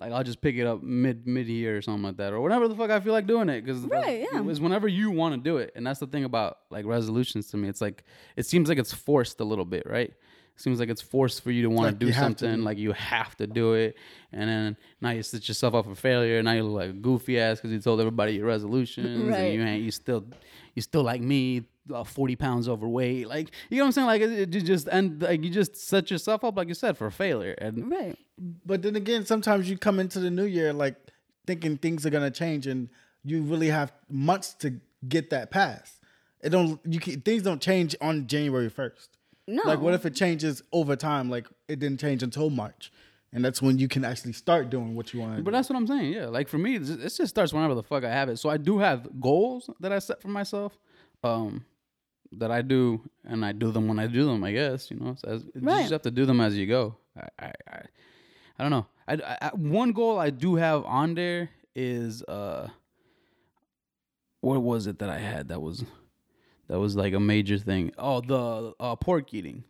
like I'll just pick it up mid mid year or something like that, or whenever the fuck I feel like doing it. Because Right, yeah. it's whenever you want to do it, and that's the thing about like resolutions to me. It's like it seems like it's forced a little bit, right? It seems like it's forced for you to want like to do you to something, like you have to do it, and then now you set yourself up for failure. Now you look like a goofy ass because you told everybody your resolutions, Right. and you ain't you still you still like me, uh, forty pounds overweight. Like you know what I'm saying? Like it, it you just and like you just set yourself up, like you said, for failure. And right. But then again, sometimes you come into the new year like thinking things are gonna change, and you really have months to get that passed. It don't you can, things don't change on January first. No. Like what if it changes over time? Like it didn't change until March, and that's when you can actually start doing what you want But do. that's what I'm saying. Yeah, like for me, it just, it just starts whenever the fuck I have it. So I do have goals that I set for myself, um, that I do, and I do them when I do them. I guess you know, so as, you just have to do them as you go. I, I, I, I don't know. I, I, I- one goal I do have on there is uh, what was it that I had that was that was like a major thing? Oh, the uh, pork eating.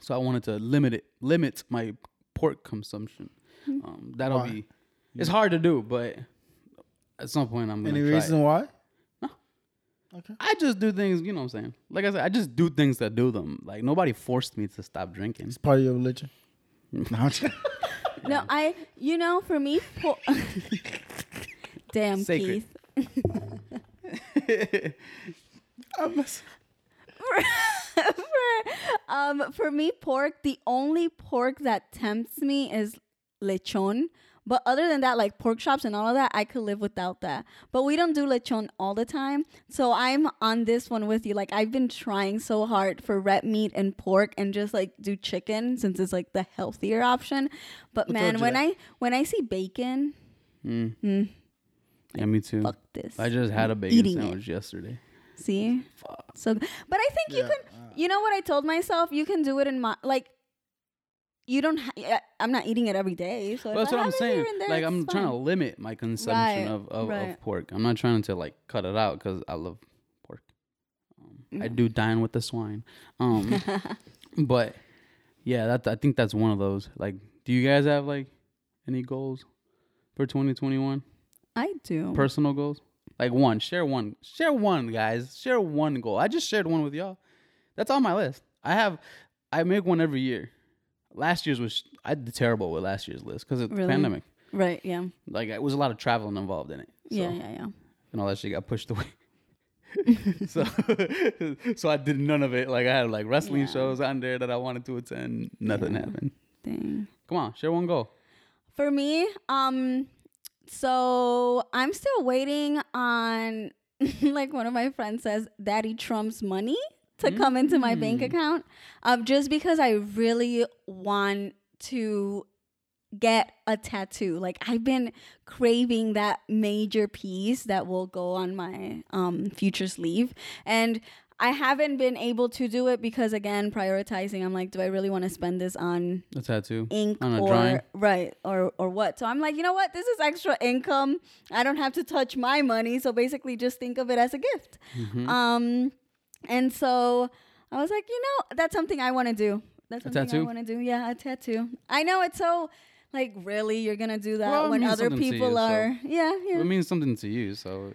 So I wanted to limit it, limit my pork consumption. Um, that'll Why? be. It's hard to do, but at some point I'm gonna Any try. reason it. why? I just do things, you know what I'm saying? Like I said, I just do things that do them. Like nobody forced me to stop drinking. It's part of your religion. No, I'm just- No, I. You know, for me, po- damn Sacred. Keith. I'm- for, um, for me, pork. The only pork that tempts me is lechon. But other than that, like pork chops and all of that, I could live without that. But we don't do lechon all the time. So I'm on this one with you. Like I've been trying so hard for red meat and pork and just like do chicken since it's like the healthier option. But Who man, when that? I when I see bacon, hmm. Hmm, Yeah, me too. fuck this. I just had a bacon Eating it. sandwich yesterday. See? So, but I think you can. Uh, you know what I told myself? You can do it in my like. You don't. Ha- I'm not eating it every day, so Well, that's what I'm saying. there, Like I'm trying to limit my consumption Right, of, of, right. of pork. I'm not trying to like cut it out because I love pork. Um, I Mm. do dine with the swine. Um, but yeah, that I think that's one of those. Like, do you guys have like any goals for 2021? I do. Personal goals? Like one. Share one. Share one, guys. Share one goal. I just shared one with y'all. That's on my list. I have. I make one every year. Last year's was I did terrible with last year's list because of the Really? pandemic. right? Yeah. Like it was a lot of traveling involved in it. So, Yeah. Yeah. Yeah. And all that shit got pushed away. so, so I did none of it. Like I had like wrestling Yeah. shows on there that I wanted to attend. Nothing happened. Dang. Come on, share one goal. For me, um, so I'm still waiting on, like one of my friends says, Daddy Trump's money to come into my bank Mm. account. Um, just because I really want to get a tattoo. Like I've been craving that major piece that will go on my um, future sleeve, and I haven't been able to do it because again, prioritizing. I'm like, do I really want to spend this on A tattoo. ink On a or drawing? right or or what? So I'm like, you know what? This is extra income. I don't have to touch my money. So basically, just think of it as a gift. Mm-hmm. Um, and so I was like, you know, that's something I want to do. That's A something I want to do. Yeah, a tattoo. I know it's so like really you're gonna do that Well, when other people you, so- are. Yeah, yeah. It means something to you, so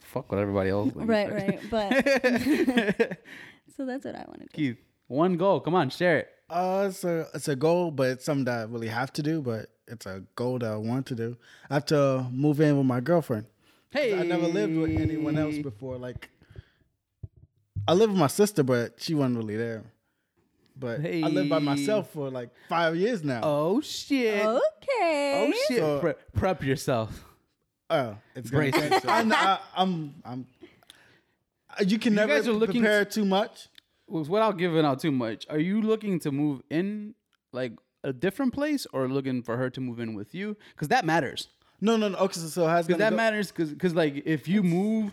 fuck what everybody else. thinks, right, right. But so that's what I want to do. Keith, one goal. Come on, share it. Uh, it's a it's a goal, but it's something that I really have to do. But it's a goal that I want to do. I have to move in with my girlfriend. Hey, I never lived with anyone else before. Like, I lived with my sister, but she wasn't really there. But hey. I lived by myself for like five years now. Oh shit. Okay. Oh, shit. So- Pre- prep yourself. Oh, it's gonna Brace change. yourself. I'm, I, I'm, I'm. uh, You can You never guys are looking prepare too much. Without giving out too much, are you looking to move in like a different place, or looking for her to move in with you? Because that matters. No, no, no. Okay, so, so how's Because that go? matters. Because like if you move,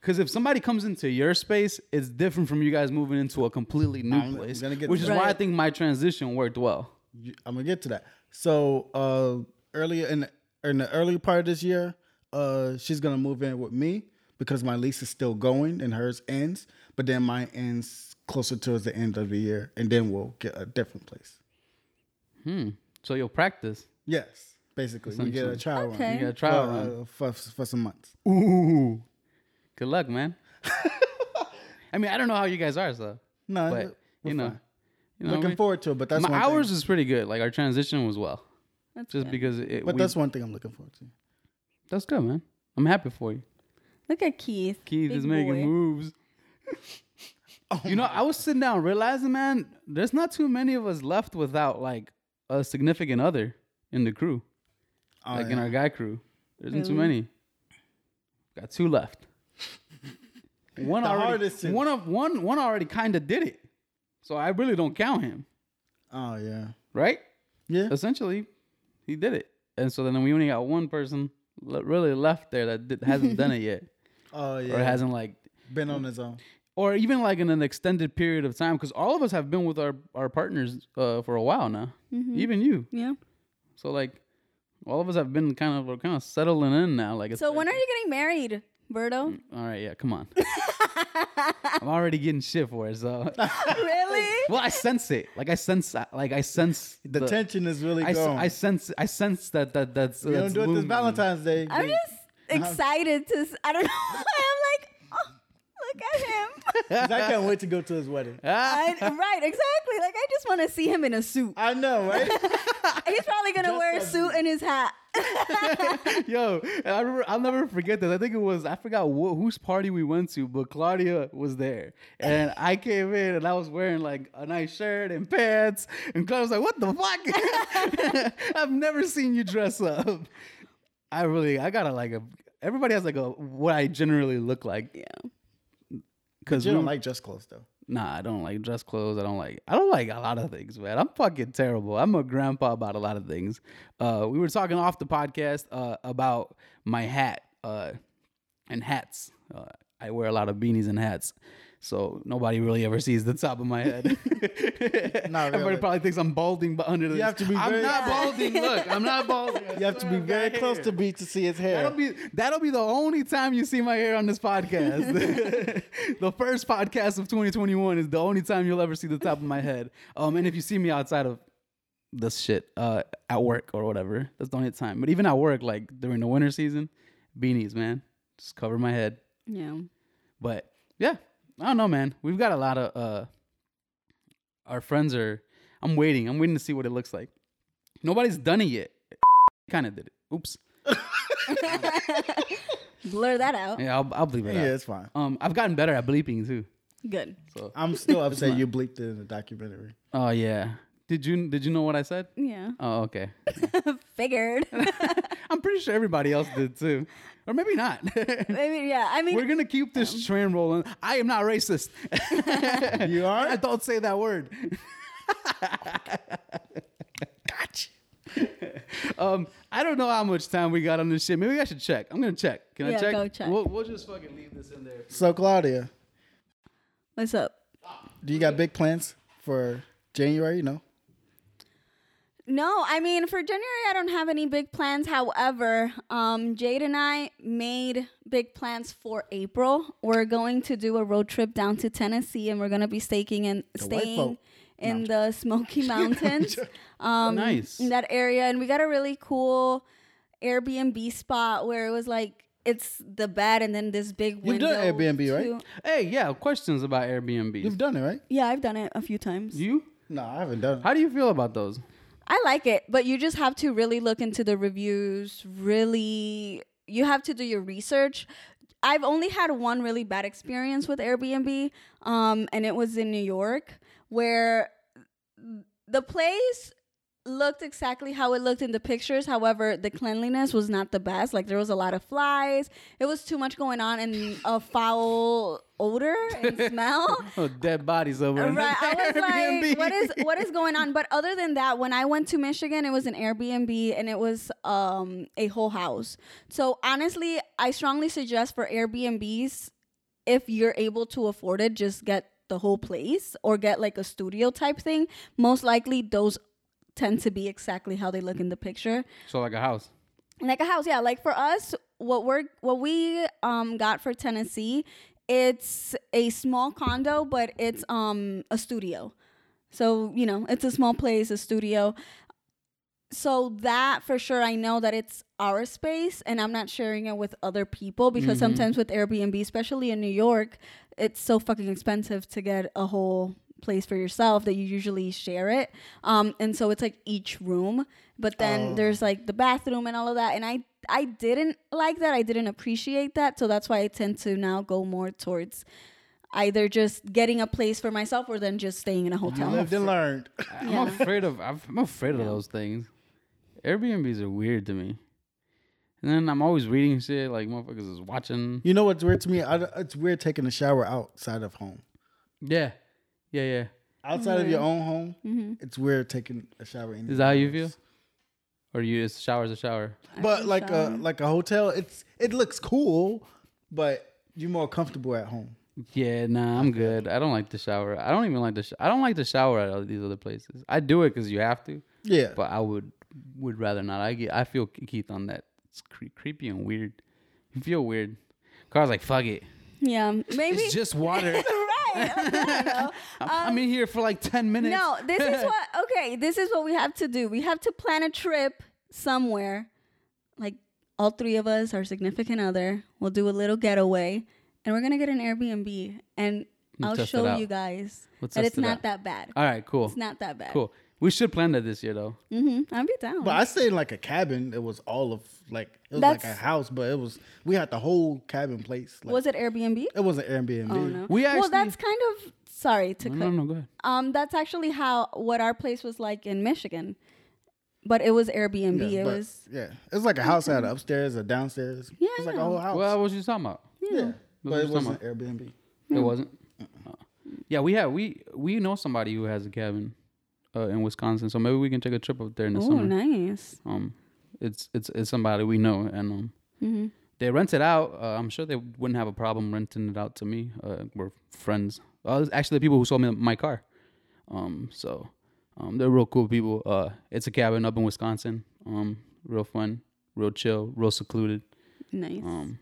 because if somebody comes into your space, it's different from you guys moving into a completely new I'm place. gonna get Which to is that. why I think my transition worked well. You- I'm gonna get to that. So uh, earlier in the, in the early part of this year, uh, she's gonna move in with me because my lease is still going and hers ends, but then mine ends closer towards the end of the year, and then we'll get a different place. Hmm. So you'll practice. Yes, basically, we get a Essentially. trial Okay. run You got a for, trial run. uh, for for some months. Ooh. Good luck, man. I mean, I don't know how you guys are, so. No, But you know, you know, looking we- forward to it, but that's my one hours Thing. is pretty good. Like our transition was well, That's just good. because it. But we- that's one thing I'm looking forward to. that's good, man. I'm happy for you. Look at Keith. Keith Big is making boy. moves. Oh you know, I was sitting down realizing, man, there's not too many of us left without like a significant other in the crew, Oh, like in our guy crew. There isn't too many. Got two left. One The already, hardest one of one one already kind of did it, so I really don't count him, oh yeah, right? yeah. Essentially, he did it, and so then we only got one person really left there that did, hasn't done it yet, Oh yeah. or hasn't like been on his own. or even like in an extended period of time because all of us have been with our our partners uh, for a while now Mm-hmm. even you Yeah. so like all of us have been kind of we're kind of settling in now like it's So when are you getting married, Berto? Mm, all right yeah come on i'm already getting shit for it so really? well i sense it like i sense uh, like i sense The, tension is really I, s- gone. I sense i sense that that that's we don't that's do it this. Valentine's Day. I'm They- just uh-huh. excited to. I don't know. I'm like, oh, look at him. 'cause I can't wait to go to his wedding. Ah, I, right, exactly. Like I just want to see him in a suit. I know, right? He's probably gonna Just wear a suit and his hat. Yo, I remember, I'll never forget this. I think it was I forgot wh- whose party we went to, but Claudia was there, and I came in and I was wearing like a nice shirt and pants, and Claudia was like, "What the fuck? I've never seen you dress up." I really, I gotta like a. Everybody has like a what I generally look like yeah. because you don't like just clothes though. Nah, I don't like dress clothes. I don't like. I don't like a lot of things, man. I'm fucking terrible. I'm a grandpa about a lot of things. Uh, we were talking off the podcast uh, about my hat uh, and hats. Uh, I wear a lot of beanies and hats, so nobody really ever sees the top of my head. Not Everybody probably thinks I'm balding, but under the have to be I'm very- not balding. Look, I'm not balding. You have to be very close to be to see his hair. That'll be that'll be the only time you see my hair on this podcast. the first podcast of 2021 is the only time you'll ever see the top of my head. Um, and if you see me outside of this shit, uh, at work or whatever, that's the only time. But even at work, like during the winter season, beanies, man, just cover my head. Yeah. But yeah, I don't know, man. We've got a lot of uh, our friends are. I'm waiting. I'm waiting to see what it looks like. Nobody's done it yet. Kind of did it. Oops. Blur that out. Yeah, I'll, I'll bleep it yeah, out. it's fine. Um, I've gotten better at bleeping too. Good. So, I'm still upset you bleeped it in the documentary. oh yeah. Did you did you know what I said? Yeah. Oh okay. Figured. I'm pretty sure everybody else did too, or maybe not. Maybe. Yeah. I mean, We're gonna keep this train rolling. I am not racist. You are? I don't say that word. Gotcha. um, I don't know how much time we got on this shit. Maybe I should check. I'm gonna check. Can I Yeah, check? go check. We'll, we'll just fucking leave this in there. So Claudia, What's up? do you got big plans for January? No. No, I mean for January I don't have any big plans. However, um, Jade and I made big plans for April. We're going to do a road trip down to Tennessee, and we're gonna be staking and staying folk. in the Smoky Mountains, um, Nice. in that area. And we got a really cool Airbnb spot where it was like it's the bed and then this big You've window. done Airbnb, right? to- Hey, yeah. Questions about Airbnb. You've done it, right? Yeah, I've done it a few times. you? No, I haven't done it. How do you feel about those? I like it, but you just have to really look into the reviews. Really, you have to do your research. I've only had one really bad experience with Airbnb, um, and it was in New York, where the place looked exactly how it looked in the pictures. However, the cleanliness was not the best. Like there was a lot of flies. It was too much going on and a foul odor and smell. Oh, dead bodies over Right. I was Airbnb. like, what is what is going on? But other than that, when I went to Michigan, it was an Airbnb and it was um a whole house. So honestly, I strongly suggest for Airbnbs, if you're able to afford it, just get the whole place or get like a studio type thing. Most likely those tend to be exactly how they look in the picture. So like a house. like a house yeah. Like for us what we're what we um got for tennessee it's a small condo but it's um a studio. So you know it's a small place a studio. So that for sure i know that it's our space and i'm not sharing it with other people because sometimes with airbnb especially in new york it's so fucking expensive to get a whole place for yourself that you usually share it um and so it's like each room but then Oh. there's like the bathroom and all of that and i i didn't like that i didn't appreciate that so that's why i tend to now go more towards either just getting a place for myself or then just staying in a hotel Lived and learned. I'm Yeah. afraid of. I'm I'm afraid of those things. Airbnbs are weird to me. And then I'm always reading shit like motherfuckers is watching. You know what's weird to me? I, it's weird taking a shower outside of home. Yeah, yeah, yeah. Outside of your own home, Mm-hmm. it's weird taking a shower. In Is that how you feel? Or you just shower's a shower? But can like a like a hotel, it's it looks cool, but you're more comfortable at home. Yeah, nah, I'm good. I don't like the shower. I don't even like the. Sh- I don't like the shower at all these other places. I do it because you have to, Yeah, but I would would rather not. I get. I feel Keith on that. It's cre- creepy and weird. You feel weird. Car's like, fuck it. yeah maybe It's just water. right I don't know. I'm in here for like ten minutes. No, this is what okay, this is what we have to do. We have to plan a trip somewhere. Like all three of us, our significant other, we'll do a little getaway and we're gonna get an Airbnb and We'll I'll show you guys Let's that it's it not that bad. All right, cool, It's not that bad. cool. We should plan that this year though. Mm-hmm. I'll be down. but I stayed in like a cabin. It was all of like it was That's- like a house, but it was we had the whole cabin place. Like, was it Airbnb? It was an Airbnb. Oh no. We well, that's kind of sorry to No, cut. no, no, go ahead. Um, that's actually how what our place was like in Michigan, but it was Airbnb. Yeah, it was yeah. It was like a house had upstairs, a downstairs. Yeah, it was like a whole house. Well, what was you talking about? yeah, What but was it wasn't talking Airbnb. It wasn't. Oh. Yeah, we have we we know somebody who has a cabin uh, in Wisconsin, so maybe we can take a trip up there in the summer. oh summer. nice. Um, it's it's it's somebody we know, and um, Mm-hmm. they rent it out. Uh, I'm sure they wouldn't have a problem renting it out to me. Uh, we're friends. Uh, actually, the people who sold me my car. Um, so um, they're real cool people. Uh, it's a cabin up in Wisconsin. Um, real fun, real chill, real secluded. Nice. Um,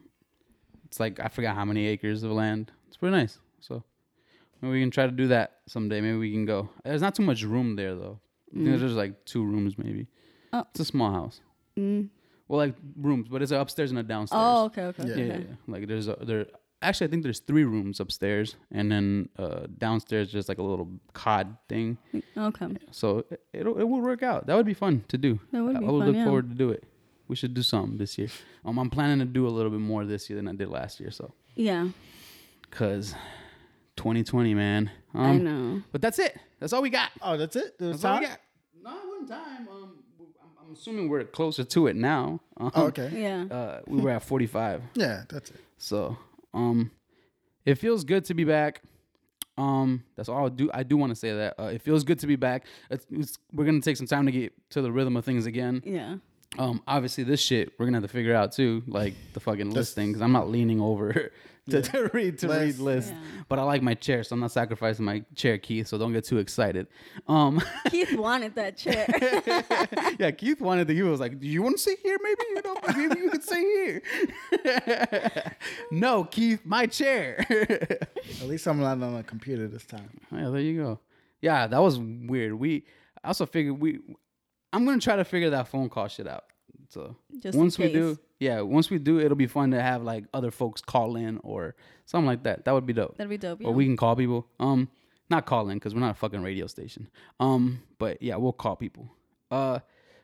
it's like I forgot how many acres of land. It's pretty nice. So we can try to do that someday. Maybe we can go. There's not too much room there though. I think there's like two rooms maybe. Oh. It's a small house. Mm. Well, like rooms, but it's an upstairs and a downstairs. Oh, okay, okay. Yeah. yeah, okay. yeah, yeah. Like there's a there. Actually, I think there's three rooms upstairs, and then uh, downstairs just like a little cod thing. Okay. So it it'll, it will work out. That would be fun to do. That would be I would fun, look yeah. forward to do it. We should do something this year. Um, I'm planning to do a little bit more this year than I did last year. So, Yeah, cause 2020, man. Um, I know. But that's it. That's all we got. Oh, that's it. There was That's all we got. No, one time. Um, I'm, I'm assuming we're closer to it now. Um, Oh, okay. Yeah. Uh, we were at 45. Yeah, that's it. So, um, it feels good to be back. Um, that's all I do. I do want to say that uh, it feels good to be back. It's, it's, we're gonna take some time to get to the rhythm of things again. Yeah. Um, obviously this shit we're gonna have to figure out too, like the fucking listing, because I'm not leaning over to, to read to read List. list. Yeah. But I like my chair, so I'm not sacrificing my chair, Keith. So don't get too excited. Um, Keith wanted that chair. yeah, Keith wanted the. He was like, "Do you want to sit here? Maybe you know, maybe you could sit here." no, Keith, my chair. At least I'm not on a computer this time. yeah, there you go. Yeah, that was weird. We I also figured we. I'm gonna try to figure that phone call shit out. So Just once we do, yeah, once we do, it'll be fun to have like other folks call in or something like that. That would be dope. That'd be dope. Or we can call people. Um, not call in because we're not a fucking radio station. Um, but yeah, we'll call people. Uh,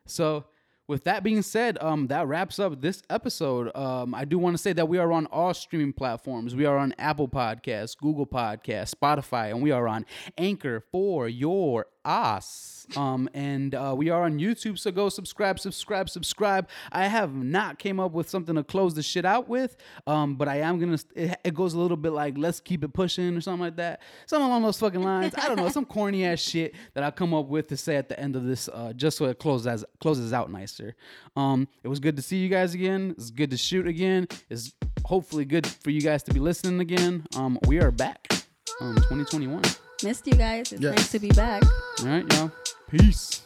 so with that being said, um, that wraps up this episode. Um, I do want to say that we are on all streaming platforms. We are on Apple Podcasts, Google Podcasts, Spotify, and we are on Anchor for your us. Um, and uh, we are on YouTube, so go subscribe, subscribe, subscribe. I have not came up with something to close the shit out with, um, but I am gonna. It, it goes a little bit like let's keep it pushing or something like that, something along those fucking lines. I don't know, some corny ass shit that I come up with to say at the end of this, uh, just so it closes closes out nicer. Um, it was good to see you guys again. It's good to shoot again. It's hopefully good for you guys to be listening again. Um, we are back. Um, 2021. Missed you guys. It's Yes. nice to be back. All right, y'all. Peace.